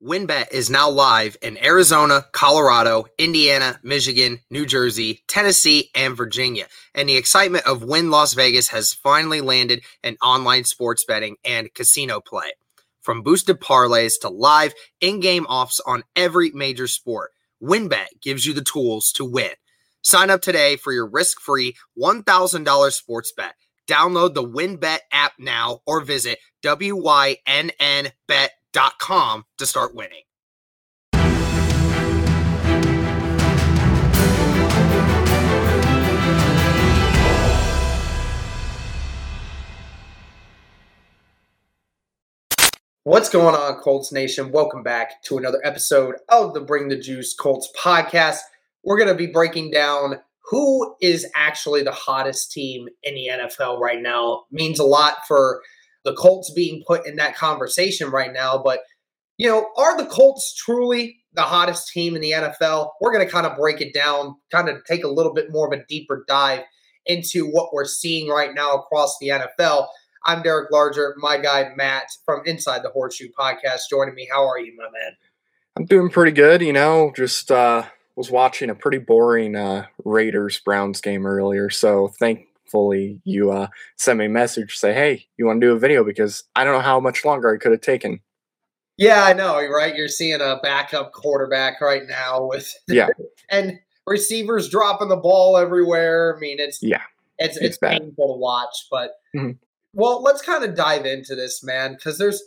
WynnBET is now live in Arizona, Colorado, Indiana, Michigan, New Jersey, Tennessee, and Virginia. And the excitement of Wynn Las Vegas has finally landed in online sports betting and casino play. From boosted parlays to live in game offs on every major sport, WynnBET gives you the tools to win. Sign up today for your risk free $1,000 sports bet. Download the WynnBET app now or visit WYNNBet com to start winning. What's going on, Colts Nation? Welcome back to another episode of the Bring the Juice Colts podcast. We're going to be breaking down who is actually the hottest team in the NFL right now. It means a lot for the Colts being put in that conversation right now. But, you know, are the Colts truly the hottest team in the NFL? We're going to kind of break it down, kind of take a little bit more of a deeper dive into what we're seeing right now across the NFL. I'm Derek Larger, my guy Matt from Inside the Horseshoe Podcast joining me. How are you, my man? I'm doing pretty good, you know, just uh was watching a pretty boring uh Raiders Browns game earlier. So thank fully you uh, send me a message say hey you want to do a video? Because i don't know how much longer i could have taken. Yeah i know right you're seeing a backup quarterback right now with yeah. and receivers dropping the ball everywhere i mean it's yeah it's it's, it's painful to watch but mm-hmm. well let's kind of dive into this man because there's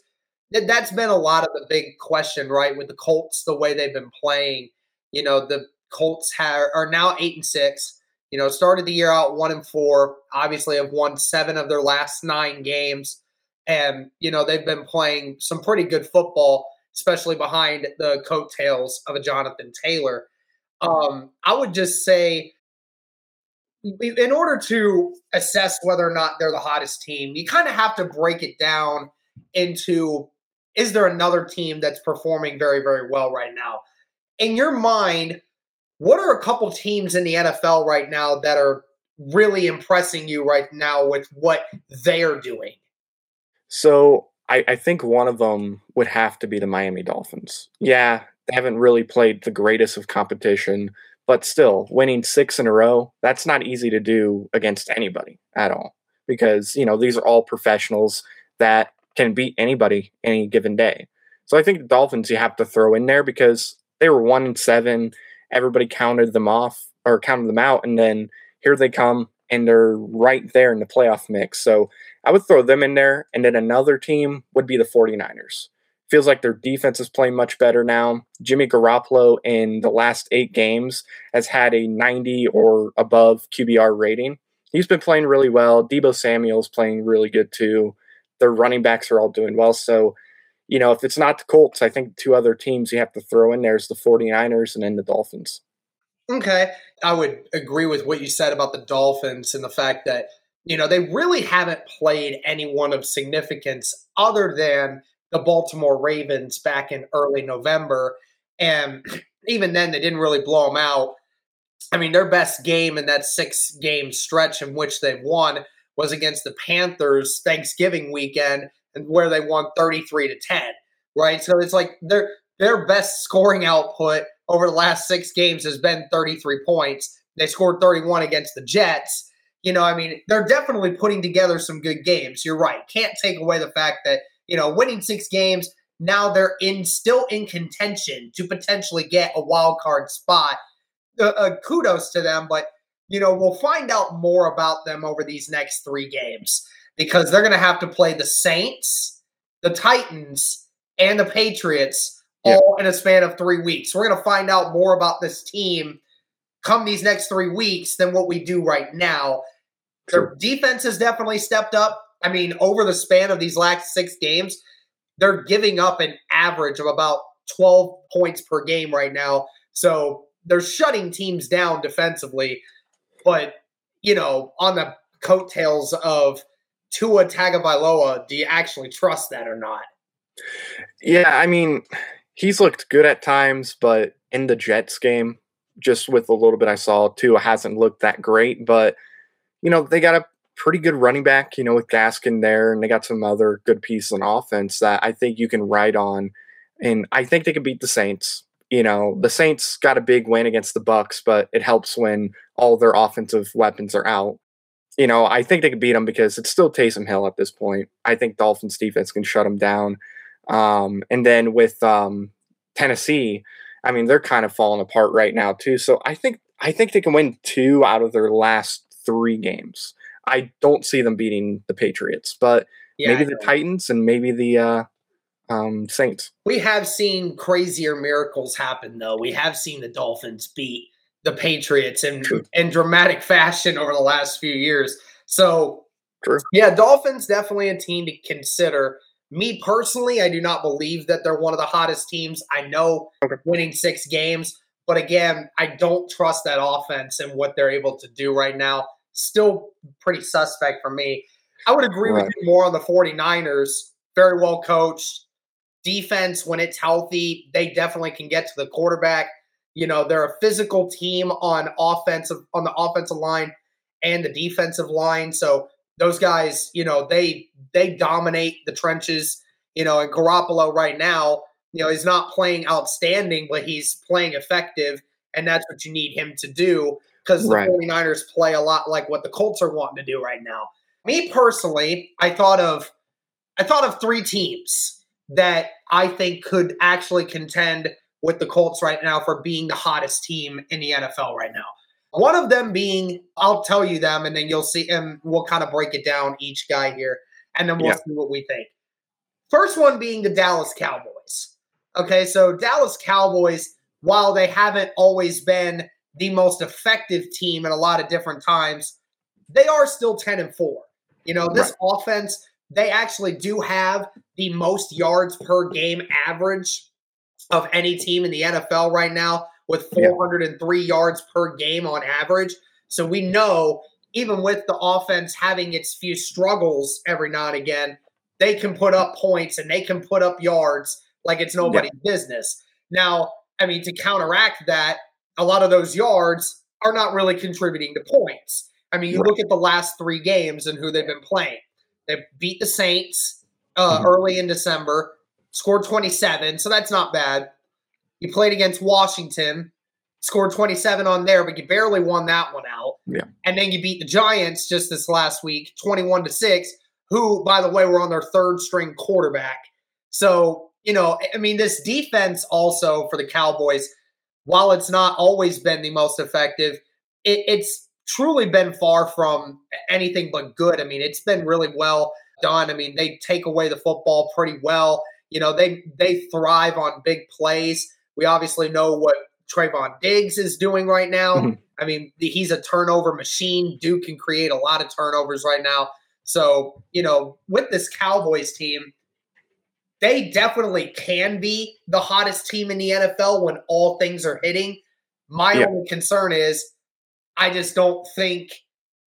that's been a lot of the big question right with the colts the way they've been playing. You know the colts have, are now eight and six you know, started the year out one and four. Obviously, have won seven of their last nine games, and you know they've been playing some pretty good football, especially behind the coattails of a Jonathan Taylor. Um, I would just say, in order to assess whether or not they're the hottest team, you kind of have to break it down into: is there another team that's performing very, very well right now? In your mind what are a couple teams in the NFL right now that are really impressing you right now with what they're doing? So I, I, think one of them would have to be the Miami Dolphins. Yeah, they haven't really played the greatest of competition, but still, winning six in a row, that's not easy to do against anybody at all. Because, you know, these are all professionals that can beat anybody any given day. So I think the Dolphins you have to throw in there because they were one and seven everybody counted them off or counted them out, and then here they come and they're right there in the playoff mix. So I would throw them in there, and then another team would be the 49ers. Feels like their defense is playing much better now. Jimmy Garoppolo in the last eight games has had a 90 or above QBR rating. He's been playing really well. Deebo Samuel's playing really good too. Their running backs are all doing well. So you know, if it's not the Colts, I think two other teams you have to throw in there is the 49ers and then the Dolphins. Okay. I would agree with what you said about the Dolphins and the fact that, you know, they really haven't played anyone of significance other than the Baltimore Ravens back in early November. And even then, they didn't really blow them out. I mean, their best game in that six game stretch in which they've won was against the Panthers Thanksgiving weekend where they won 33 to 10, right? So it's like their their best scoring output over the last six games has been 33 points. They scored 31 against the Jets. You know, I mean, they're definitely putting together some good games. You're right. Can't take away the fact that, you know, winning six games, now they're in still in contention to potentially get a wild card spot. Uh, uh, kudos to them, but you know, we'll find out more about them over these next three games because they're going to have to play the Saints, the Titans, and the Patriots yeah. all in a span of three weeks. We're going to find out more about this team come these next three weeks than what we do right now. Their defense has definitely stepped up. I mean, over the span of these last six games, they're giving up an average of about 12 points per game right now. So they're shutting teams down defensively. But, you know, on the coattails of Tua Tagovailoa, do you actually trust that or not? Yeah, I mean, he's looked good at times, but in the Jets game, just with a little bit I saw, Tua hasn't looked that great. But you know, they got a pretty good running back, you know, with Gaskin there, and they got some other good pieces on offense that I think you can ride on. and I think they can beat the Saints. You know, the Saints got a big win against the Bucks, but it helps when all their offensive weapons are out. You know, I think they could beat them because it's still Taysom Hill at this point. I think Dolphins defense can shut them down. Um, and then with um, Tennessee, I mean, they're kind of falling apart right now too. So I think I think they can win two out of their last three games. I don't see them beating the Patriots, but yeah, maybe the Titans and maybe the uh, um, Saints. We have seen crazier miracles happen, though. We have seen the Dolphins beat the Patriots in True. in dramatic fashion over the last few years. So, True. yeah, Dolphins definitely a team to consider. Me personally, I do not believe that they're one of the hottest teams. I know okay. winning six games, but again, I don't trust that offense and what they're able to do right now. Still pretty suspect for me. I would agree right. with you more on the 49ers. Very well coached. Defense, when it's healthy, they definitely can get to the quarterback. You know, they're a physical team on offensive on the offensive line and the defensive line. So those guys, you know, they they dominate the trenches. You know, and Garoppolo right now, you know, he's not playing outstanding, but he's playing effective, and that's what you need him to do because the right. 49ers play a lot like what the Colts are wanting to do right now. Me personally, I thought of I thought of three teams that I think could actually contend with the Colts right now for being the hottest team in the NFL right now. One of them being, I'll tell you them, and then you'll see, and we'll kind of break it down each guy here, and then we'll yeah. see what we think. First one being the Dallas Cowboys. Okay, so Dallas Cowboys, while they haven't always been the most effective team in a lot of different times, they are still 10 and 4. You know, this right. offense, they actually do have the most yards per game average of any team in the NFL right now with 403 yeah. yards per game on average. So we know even with the offense having its few struggles every now and again, they can put up points and they can put up yards like it's nobody's yeah. business. Now, I mean, to counteract that, a lot of those yards are not really contributing to points. I mean, you right. look at the last three games and who they've been playing. They beat the Saints uh, mm-hmm. early in December, scored 27, so that's not bad. You played against Washington, scored 27 on there, but you barely won that one out. Yeah. And then you beat the Giants just this last week, 21 to 6, who, by the way, were on their third string quarterback. So, you know, I mean, this defense also for the Cowboys, while it's not always been the most effective, it, it's truly been far from anything but good. I mean, it's been really well done. I mean, they take away the football pretty well. You know, they they thrive on big plays. We obviously know what Trevon Diggs is doing right now. Mm-hmm. I mean, he's a turnover machine. Duke can create a lot of turnovers right now. So, you know, with this Cowboys team, they definitely can be the hottest team in the NFL when all things are hitting. My yeah. only concern is I just don't think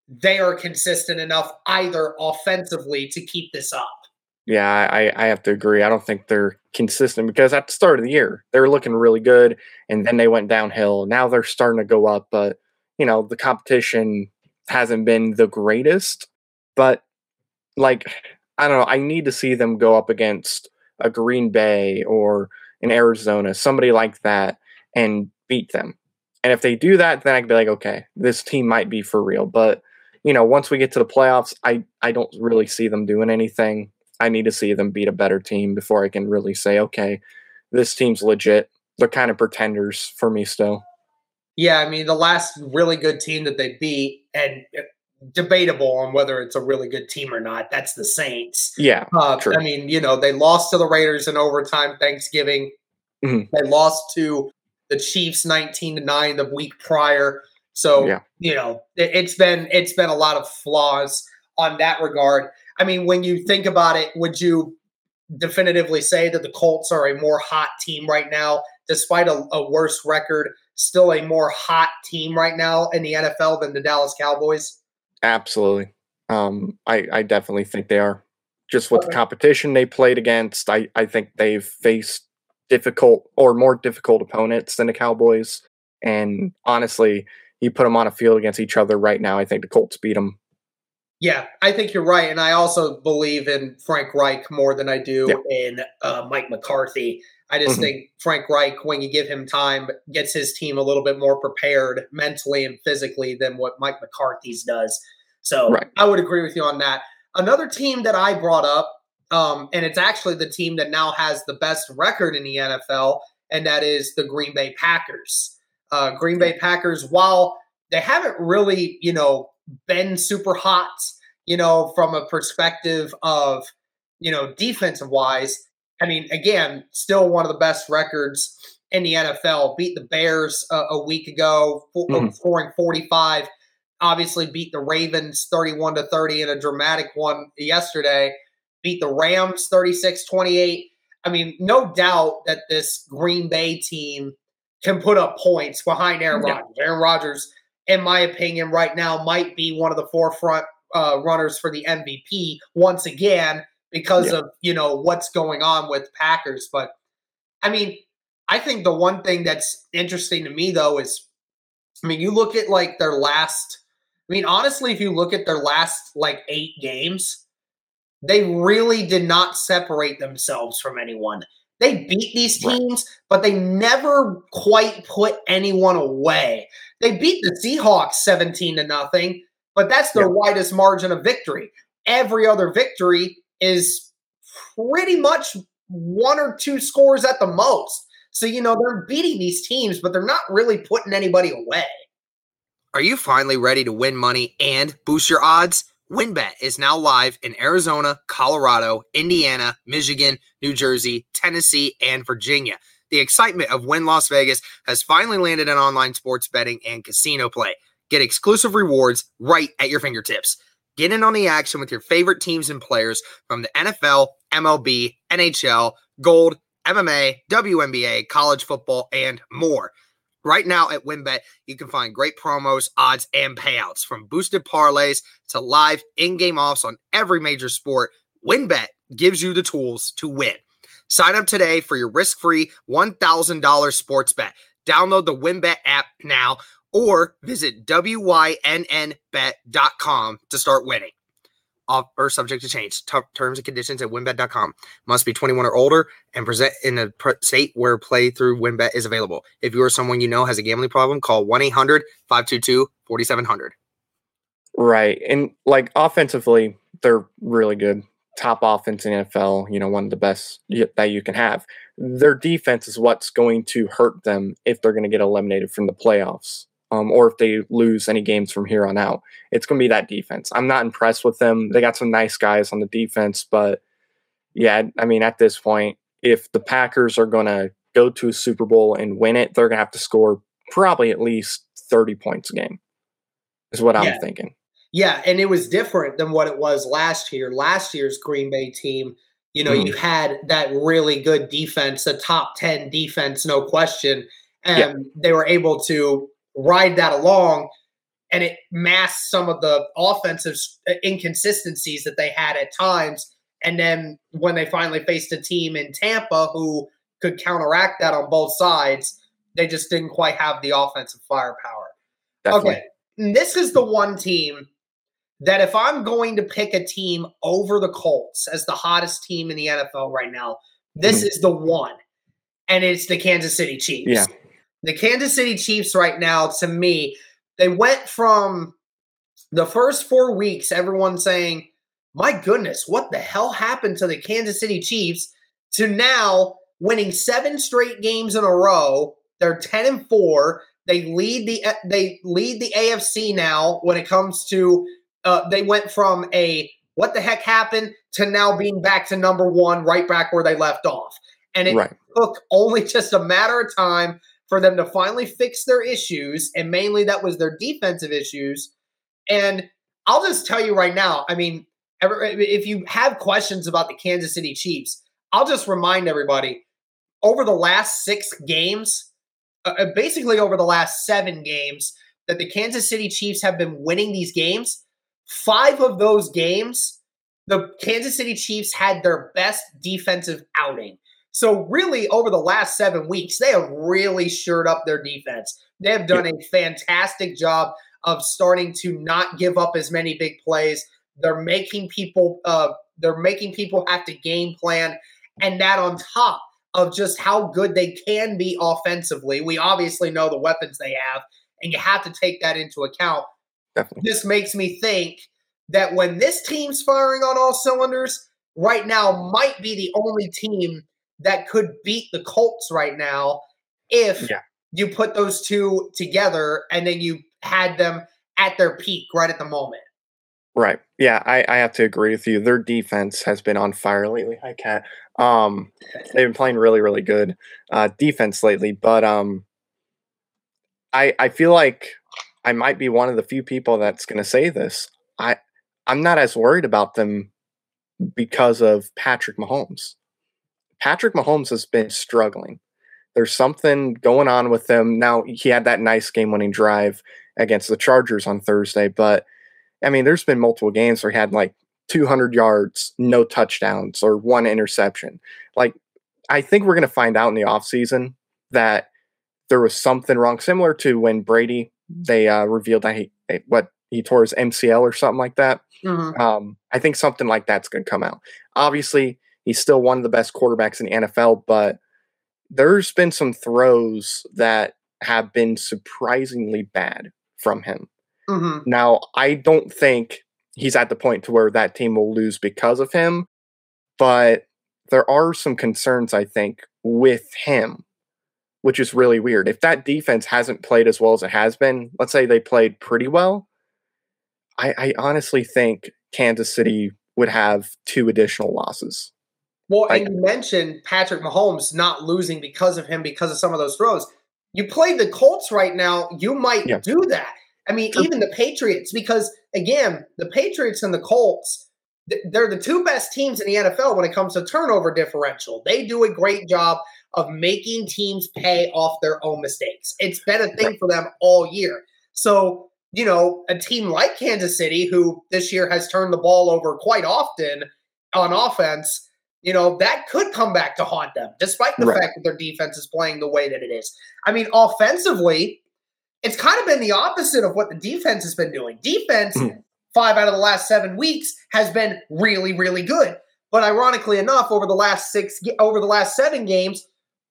they are consistent enough either offensively to keep this up. Yeah, I, I have to agree. I don't think they're consistent because at the start of the year, they were looking really good and then they went downhill. Now they're starting to go up, but you know, the competition hasn't been the greatest. But like, I don't know, I need to see them go up against a Green Bay or an Arizona, somebody like that, and beat them. And if they do that, then I can be like, okay, this team might be for real. But you know, once we get to the playoffs, I I don't really see them doing anything. I need to see them beat a better team before I can really say, okay, this team's legit. They're kind of pretenders for me still. Yeah, I mean, the last really good team that they beat, and uh, debatable on whether it's a really good team or not. That's the Saints. Yeah, uh, I mean, you know, they lost to the Raiders in overtime Thanksgiving. Mm-hmm. They lost to the Chiefs 19 to 9 the week prior. So, yeah. you know, it, has been it's been a lot of flaws on that regard. I mean, when you think about it, would you definitively say that the Colts are a more hot team right now, despite a, a worse record, still a more hot team right now in the NFL than the Dallas Cowboys? Absolutely. Um, I, I definitely think they are. Just with okay. the competition they played against, I, I think they've faced difficult or more difficult opponents than the Cowboys. And honestly, you put them on a field against each other right now, I think the Colts beat them. Yeah, I think you're right, and I also believe in Frank Reich more than I do yeah. in uh, Mike McCarthy. I just mm-hmm. think Frank Reich, when you give him time, gets his team a little bit more prepared mentally and physically than what Mike McCarthy's does. So right. I would agree with you on that. Another team that I brought up, um, and it's actually the team that now has the best record in the NFL, and that is the Green Bay Packers. Uh, Green Bay Packers, while they haven't really, you know, been super hot, you know, from a perspective of, you know, defensive wise, I mean, again, still one of the best records in the NFL. Beat the Bears uh, a week ago, mm-hmm. scoring 45. Obviously, beat the Ravens 31 to 30 in a dramatic one yesterday. Beat the Rams 36 28. I mean, no doubt that this Green Bay team can put up points behind Aaron yeah. Rodgers. Aaron Rodgers, in my opinion, right now might be one of the forefront uh, runners for the MVP once again because yeah. of you know what's going on with Packers. But I mean, I think the one thing that's interesting to me though is, I mean, you look at like their last. I mean, honestly, if you look at their last like eight games, they really did not separate themselves from anyone. They beat these teams, right. but they never quite put anyone away. They beat the Seahawks 17 to nothing, but that's their yeah. widest margin of victory. Every other victory is pretty much one or two scores at the most. So, you know, they're beating these teams, but they're not really putting anybody away. Are you finally ready to win money and boost your odds? WynnBET is now live in Arizona, Colorado, Indiana, Michigan, New Jersey, Tennessee, and Virginia. The excitement of Wynn Las Vegas has finally landed in online sports betting and casino play. Get exclusive rewards right at your fingertips. Get in on the action with your favorite teams and players from the NFL, MLB, NHL, Gold, MMA, WNBA, college football, and more. Right now at WynnBET, you can find great promos, odds, and payouts from boosted parlays to live in game offs on every major sport. WynnBET gives you the tools to win. Sign up today for your risk free $1,000 sports bet. Download the WynnBET app now or visit wynnbet.com to start winning. Off, or subject to change. T- terms and conditions at wynnbet.com. Must be 21 or older and present in a state where play through wynnbet is available. If you or someone you know has a gambling problem, call 1 800 522 4700. Right. And like offensively, they're really good. Top offense in NFL, you know, one of the best that you can have. Their defense is what's going to hurt them if they're going to get eliminated from the playoffs um, or if they lose any games from here on out. It's going to be that defense. I'm not impressed with them. They got some nice guys on the defense, but yeah, I mean, at this point, if the Packers are going to go to a Super Bowl and win it, they're going to have to score probably at least 30 points a game, is what I'm thinking. Yeah, and it was different than what it was last year. Last year's Green Bay team, you know, mm. you had that really good defense, a top 10 defense, no question. And yeah. they were able to ride that along and it masked some of the offensive inconsistencies that they had at times. And then when they finally faced a team in Tampa who could counteract that on both sides, they just didn't quite have the offensive firepower. Definitely. Okay. this is the one team that if I'm going to pick a team over the Colts as the hottest team in the NFL right now, this mm-hmm. is the one. And it's the Kansas City Chiefs. Yeah. The Kansas City Chiefs, right now, to me, they went from the first four weeks, everyone saying, my goodness, what the hell happened to the Kansas City Chiefs? To now winning seven straight games in a row. They're 10 and 4. They lead the they lead the AFC now when it comes to uh, they went from a what the heck happened to now being back to number one, right back where they left off. And it right. took only just a matter of time for them to finally fix their issues. And mainly that was their defensive issues. And I'll just tell you right now, I mean, if you have questions about the Kansas City Chiefs, I'll just remind everybody over the last six games, uh, uh, basically over the last seven games, that the Kansas City Chiefs have been winning these games. Five of those games, the Kansas City Chiefs had their best defensive outing. So, really, over the last seven weeks, they have really shored up their defense. They have done a fantastic job of starting to not give up as many big plays. They're making people, uh, they're making people have to game plan, and that on top of just how good they can be offensively. We obviously know the weapons they have, and you have to take that into account. Definitely. This makes me think that when this team's firing on all cylinders, right now might be the only team that could beat the Colts right now if Yeah. you put those two together and then you had them at their peak right at the moment. Right. Yeah, I, I have to agree with you. Their defense has been on fire lately. Hi, Cat. Um, they've been playing really, really good uh, defense lately. But um, I I feel like I might be one of the few people that's going to say this. I I'm not as worried about them because of Patrick Mahomes. Patrick Mahomes has been struggling. There's something going on with him. Now he had that nice game-winning drive against the Chargers on Thursday, but I mean, there's been multiple games where he had like 200 yards, no touchdowns, or one interception. Like, I think we're going to find out in the offseason that there was something wrong, similar to when Brady, they uh, revealed that he, what, he tore his MCL or something like that. Um, I think something like that's going to come out. Obviously, he's still one of the best quarterbacks in the NFL, but there's been some throws that have been surprisingly bad from him. hmm Now, I don't think he's at the point to where that team will lose because of him, but there are some concerns I think with him, which is really weird. If that defense hasn't played as well as it has been, let's say they played pretty well, I, I honestly think Kansas City would have two additional losses. Well, and you mentioned Patrick Mahomes not losing because of him because of some of those throws. You play the Colts right now, you might Yeah. do that. I mean, even the Patriots, because again, the Patriots and the Colts, they're the two best teams in the NFL when it comes to turnover differential. They do a great job of making teams pay off their own mistakes. It's been a thing for them all year. So, you know, a team like Kansas City, who this year has turned the ball over quite often on offense, you know, that could come back to haunt them, despite the Right. fact that their defense is playing the way that it is. I mean, offensively, it's kind of been the opposite of what the defense has been doing. Defense, Mhm. five out of the last seven weeks, has been really, really good. But ironically enough, over the last six, over the last seven games,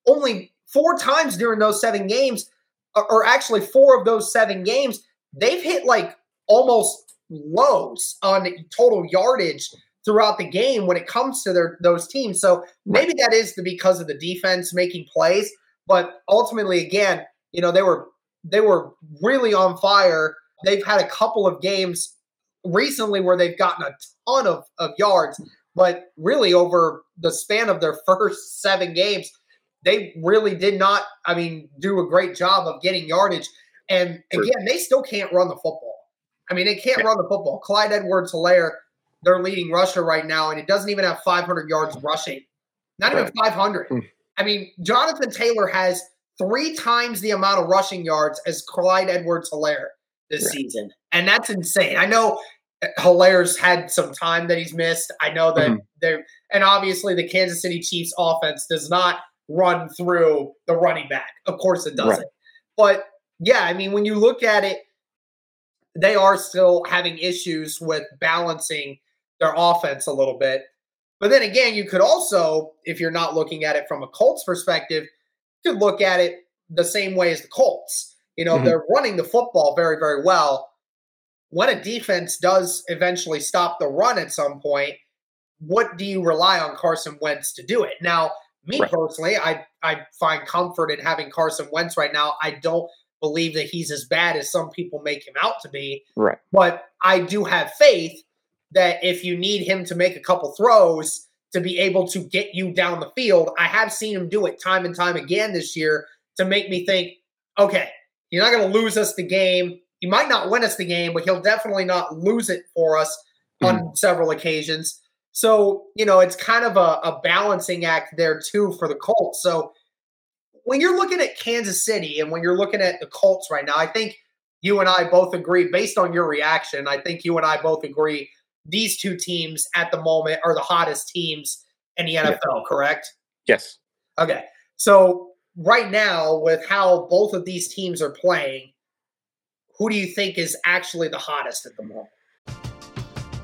only four times during those seven games, or- actually four of those seven games, they've hit like almost lows on total yardage throughout the game when it comes to their those teams. So maybe that is the, because of the defense making plays, but ultimately, again, you know they were they were really on fire. They've had a couple of games recently where they've gotten a ton of, of yards, but really over the span of their first seven games, they really did not, I mean, do a great job of getting yardage. And again, they still can't run the football. I mean, they can't Yeah. run the football. Clyde Edwards Helaire, their leading rusher right now, and it doesn't even have 500 yards rushing. Not even 500. Mm. I mean, Jonathan Taylor has three times the amount of rushing yards as Clyde Edwards Helaire this Right. season. And that's insane. I know Helaire's had some time that he's missed. I know that Mhm. they're, and obviously the Kansas City Chiefs offense does not run through the running back. Of course it doesn't. But yeah, I mean, when you look at it, they are still having issues with balancing their offense a little bit. But then again, you could also, if you're not looking at it from a Colts perspective, you could look at it the same way as the Colts. You know, Mhm. they're running the football very, very well. When a defense does eventually stop the run at some point, what do you rely on Carson Wentz to do it? Now, me Right. personally, I I find comfort in having Carson Wentz right now. I don't believe that he's as bad as some people make him out to be. Right. But I do have faith that if you need him to make a couple throws to be able to get you down the field, I have seen him do it time and time again this year to make me think, okay, you're not going to lose us the game. He might not win us the game, but he'll definitely not lose it for us on mm. several occasions. So, you know, it's kind of a, a balancing act there too for the Colts. So when you're looking at Kansas City and when you're looking at the Colts right now, I think you and I both agree, based on your reaction, I think you and I both agree these two teams at the moment are the hottest teams in the NFL, correct? Yes. Okay. So right now, with how both of these teams are playing, who do you think is actually the hottest at the moment?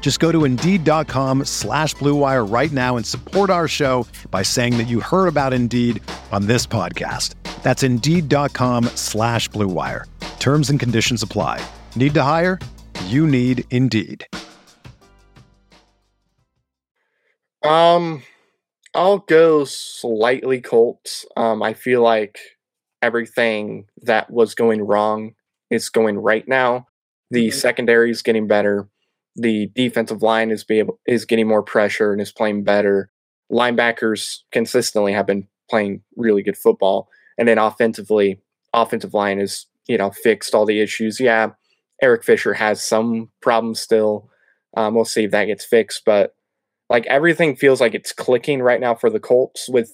Just go to Indeed.com slash BlueWire right now and support our show by saying that you heard about Indeed on this podcast. That's Indeed.com slash BlueWire. Terms and conditions apply. Need to hire? You need Indeed. Um, I'll go slightly Colts. Um, I feel like everything that was going wrong is going right now. The Mhm. secondary is getting better. The defensive line is be able, is getting more pressure and is playing better. Linebackers consistently have been playing really good football, and then offensively, offensive line is you know fixed all the issues. Yeah, Eric Fisher has some problems still. Um, we'll see if that gets fixed, but like everything feels like it's clicking right now for the Colts with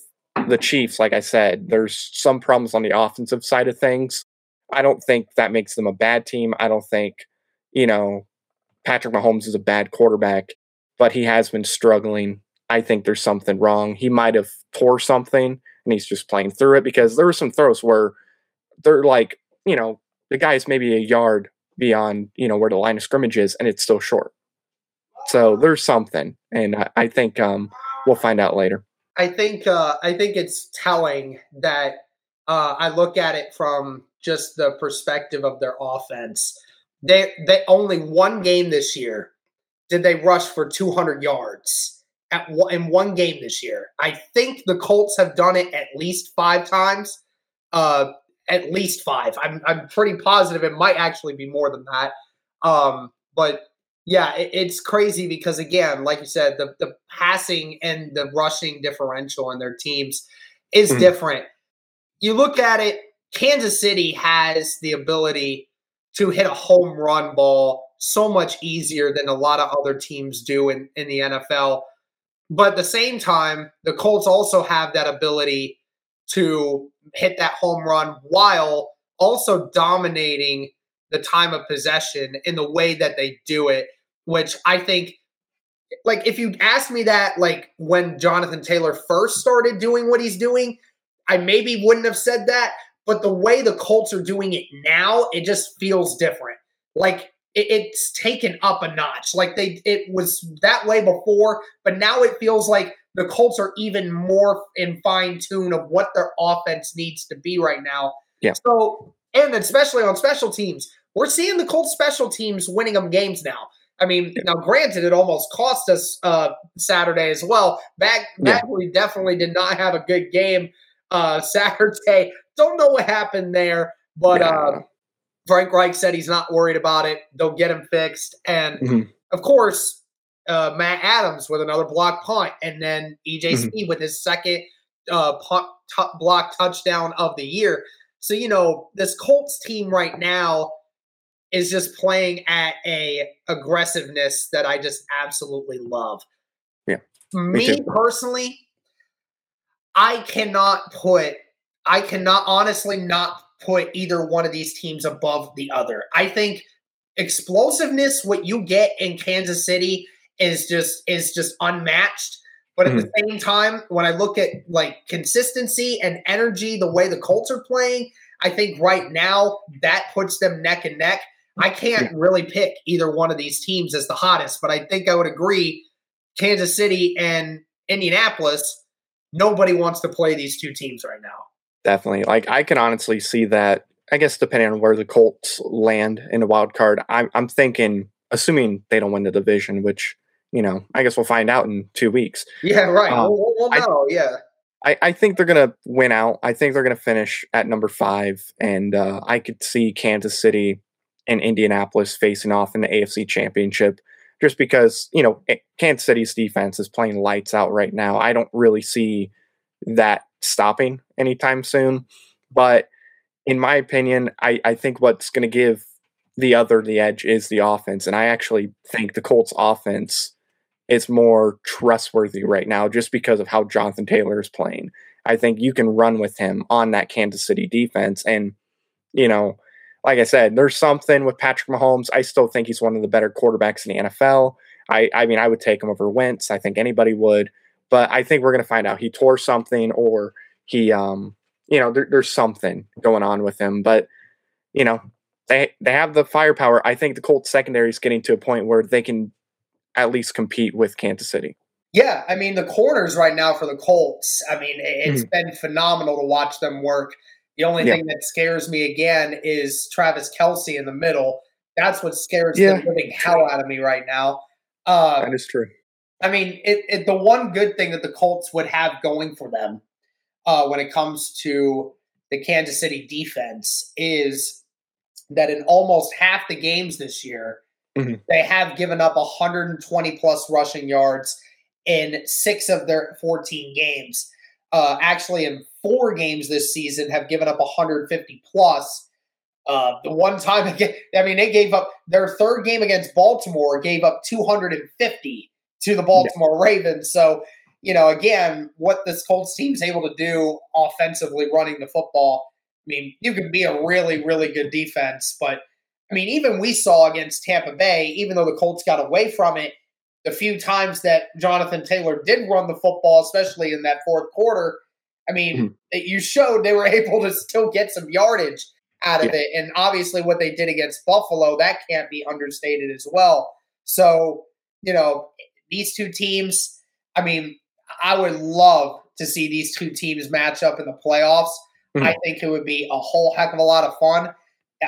the Chiefs. Like I said, there's some problems on the offensive side of things. I don't think that makes them a bad team. I don't think, you know, Patrick Mahomes is a bad quarterback, but he has been struggling. I think there's something wrong. He might have tore something and he's just playing through it because there were some throws where they're like, you know, the guy's maybe a yard beyond, you know, where the line of scrimmage is and it's still short. So there's something. And I, I think um, we'll find out later. I think uh, I think it's telling that uh, I look at it from just the perspective of their offense. They they only one game this year did they rush for 200 yards at in one game this year. I think the Colts have done it at least five times. Uh, at least five. I'm I'm pretty positive it might actually be more than that. Um, but yeah, it, it's crazy because again, like you said, the the passing and the rushing differential in their teams is Mhm. different. You look at it, Kansas City has the ability to hit a home run ball so much easier than a lot of other teams do in, in the NFL. But at the same time, the Colts also have that ability to hit that home run while also dominating the time of possession in the way that they do it, which I think like if you asked me that like when Jonathan Taylor first started doing what he's doing, I maybe wouldn't have said that, but the way the Colts are doing it now, it just feels different. Like it, it's taken up a notch. Like they it was that way before, but now it feels like the Colts are even more in fine tune of what their offense needs to be right now. Yeah. So and especially on special teams, we're seeing the Colts special teams winning them games now. I mean, now granted, it almost cost us uh, Saturday as well. Back, Yeah. Badgley definitely did not have a good game uh, Saturday. Don't know what happened there, but Yeah. uh, Frank Reich said he's not worried about it. They'll get him fixed, and Mhm. of course, uh, Matt Adams with another block punt, and then EJ Mhm. Speed with his second uh, punt t- block touchdown of the year. So you know this Colts team right now is just playing at a aggressiveness that I just absolutely love. Yeah, me me personally, I cannot put, I cannot honestly not put either one of these teams above the other. I think explosiveness, what you get in Kansas City, is just is just unmatched. But at the hmm. same time, when I look at like consistency and energy, the way the Colts are playing, I think right now that puts them neck and neck. I can't hmm. really pick either one of these teams as the hottest, but I think I would agree Kansas City and Indianapolis, nobody wants to play these two teams right now. Definitely. Like I can honestly see that. I guess depending on where the Colts land in the wild card, I'm I'm thinking, assuming they don't win the division, which you know, I guess we'll find out in two weeks. Yeah, right. Um, we'll, we'll I- yeah. I, I think they're gonna win out. I think they're gonna finish at number five, and uh, I could see Kansas City and Indianapolis facing off in the AFC Championship. Just because you know Kansas City's defense is playing lights out right now, I don't really see that stopping anytime soon. But in my opinion, I, I think what's going to give the other the edge is the offense, and I actually think the Colts offense is more trustworthy right now just because of how Jonathan Taylor is playing. I think you can run with him on that Kansas City defense. And, you know, like I said, there's something with Patrick Mahomes. I still think he's one of the better quarterbacks in the NFL. I, I mean, I would take him over Wentz. I think anybody would. But I think we're going to find out he tore something or he, um, you know, there, there's something going on with him. But, you know, they they have the firepower. I think the Colts secondary is getting to a point where they can at least compete with Kansas City. Yeah, I mean the corners right now for the Colts. I mean it's mm been phenomenal to watch them work. The only yeah. thing that scares me again is Travis Kelce in the middle. That's what scares yeah. the living hell out of me right now. Uh, that is true. I mean, it, it, the one good thing that the Colts would have going for them uh, when it comes to the Kansas City defense is that in almost half the games this year, mm-hmm. they have given up 120 plus rushing yards in six of their 14 games. Uh, actually, in four games this season, have given up 150 plus. Uh, the one time again, I mean, they gave up their third game against Baltimore, gave up 250 to the Baltimore yeah. Ravens. So, you know, again, what this Colts team is able to do offensively running the football. I mean, you can be a really, really good defense, but I mean, even we saw against Tampa Bay, even though the Colts got away from it, the few times that Jonathan Taylor did run the football, especially in that fourth quarter, I mean, mm-hmm. you showed they were able to still get some yardage out of yeah. it. And obviously, what they did against Buffalo, that can't be understated as well. So, you know, these two teams, I mean, I would love to see these two teams match up in the playoffs. Mm-hmm. I think it would be a whole heck of a lot of fun.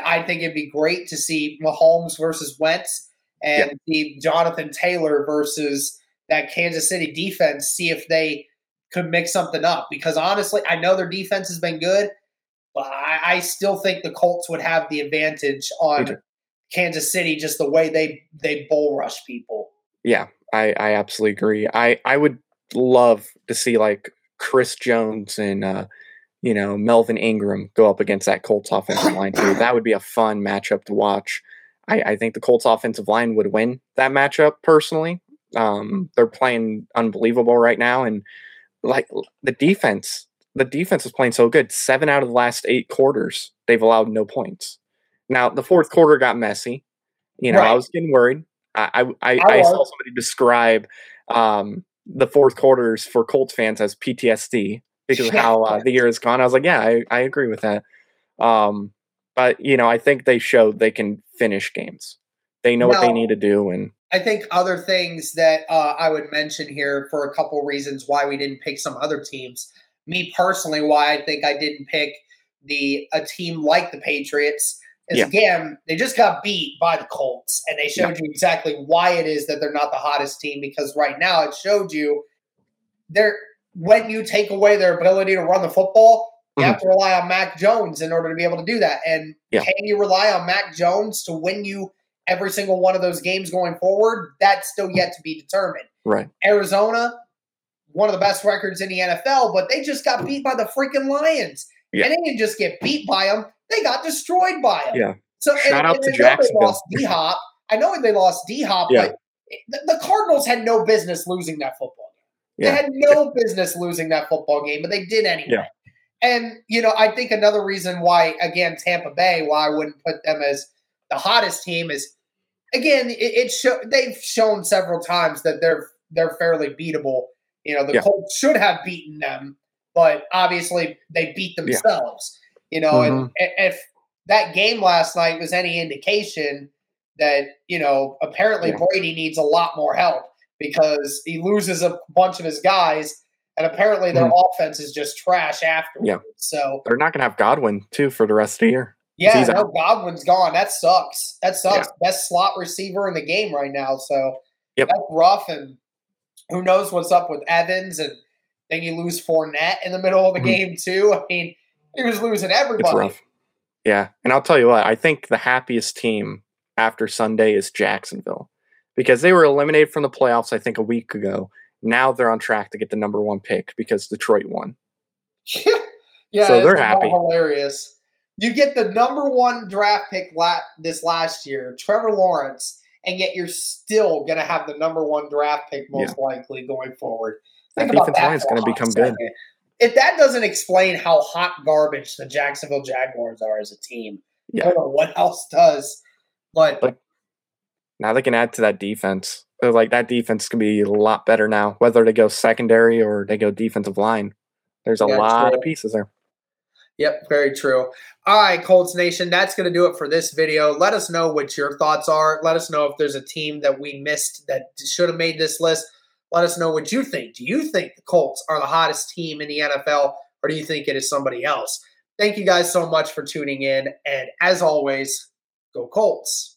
I think it'd be great to see Mahomes versus Wentz and yeah. see Jonathan Taylor versus that Kansas City defense, see if they could mix something up. Because honestly, I know their defense has been good, but I, I still think the Colts would have the advantage on Kansas City just the way they they bull rush people. Yeah, I, I absolutely agree. I, I would love to see like Chris Jones and uh, you know, Melvin Ingram go up against that Colts offensive line too. That would be a fun matchup to watch. I, I think the Colts offensive line would win that matchup personally. Um, they're playing unbelievable right now, and like the defense, the defense is playing so good. Seven out of the last eight quarters, they've allowed no points. Now the fourth quarter got messy. You know, right. I was getting worried. I I, I, I saw somebody describe um, the fourth quarters for Colts fans as PTSD because of how uh, the year has gone. I was like, yeah, I, I agree with that. Um, but you know, I think they showed they can finish games. They know now, what they need to do, and I think other things that uh, I would mention here for a couple reasons why we didn't pick some other teams. Me personally, why I think I didn't pick the a team like the Patriots is yeah. again they just got beat by the Colts, and they showed yeah. you exactly why it is that they're not the hottest team because right now it showed you they're when you take away their ability to run the football, you mm-hmm. have to rely on Mac Jones in order to be able to do that. And yeah. can you rely on Mac Jones to win you every single one of those games going forward? That's still yet to be determined. Right. Arizona, one of the best records in the NFL, but they just got beat by the freaking Lions. Yeah. And they didn't just get beat by them; they got destroyed by them. Yeah. So shout and, out and to Jacksonville. They lost D Hop. I know they lost D Hop, yeah. but the, the Cardinals had no business losing that football. Yeah. They had no business losing that football game, but they did anyway. Yeah. And, you know, I think another reason why, again, Tampa Bay, why I wouldn't put them as the hottest team is, again, it, it show, they've shown several times that they're they're fairly beatable. You know, the yeah. Colts should have beaten them, but obviously they beat themselves. Yeah. You know, mm-hmm. and if that game last night was any indication that, you know, apparently yeah. Brady needs a lot more help because he loses a bunch of his guys, and apparently their mm. offense is just trash after. Yeah. So they're not going to have Godwin too for the rest of the year. Yeah, no, out. Godwin's gone. That sucks. That sucks. Yeah. Best slot receiver in the game right now. So yep. that's rough. And who knows what's up with Evans? And then you lose Fournette in the middle of the mm-hmm. game too. I mean, he was losing everybody. Yeah, and I'll tell you what, I think the happiest team after Sunday is Jacksonville because they were eliminated from the playoffs, I think, a week ago. Now they're on track to get the number one pick because Detroit won. yeah, So they're happy. Hilarious. You get the number one draft pick la- this last year, Trevor Lawrence, and yet you're still going to have the number one draft pick most likely going forward. That Think about defense line is gonna hot become good. If that doesn't explain how hot garbage the Jacksonville Jaguars are as a team, I Yeah. don't know what else does. But But- Now they can add to that defense. So, Like that defense can be a lot better now, whether they go secondary or they go defensive line. There's a Yeah, lot true. of pieces there. Yep, very true. All right, Colts Nation, that's going to do it for this video. Let us know what your thoughts are. Let us know if there's a team that we missed that should have made this list. Let us know what you think. Do you think the Colts are the hottest team in the NFL, or do you think it is somebody else? Thank you guys so much for tuning in. And as always, go Colts.